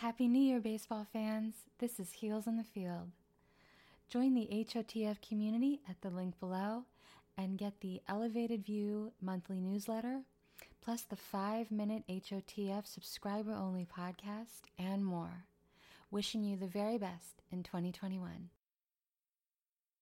Happy New Year, baseball fans! This is Heels in the Field. Join the HOTF community at the link below and get the Elevated View monthly newsletter, plus the 5 minute HOTF subscriber only podcast, and more. Wishing you the very best in 2021.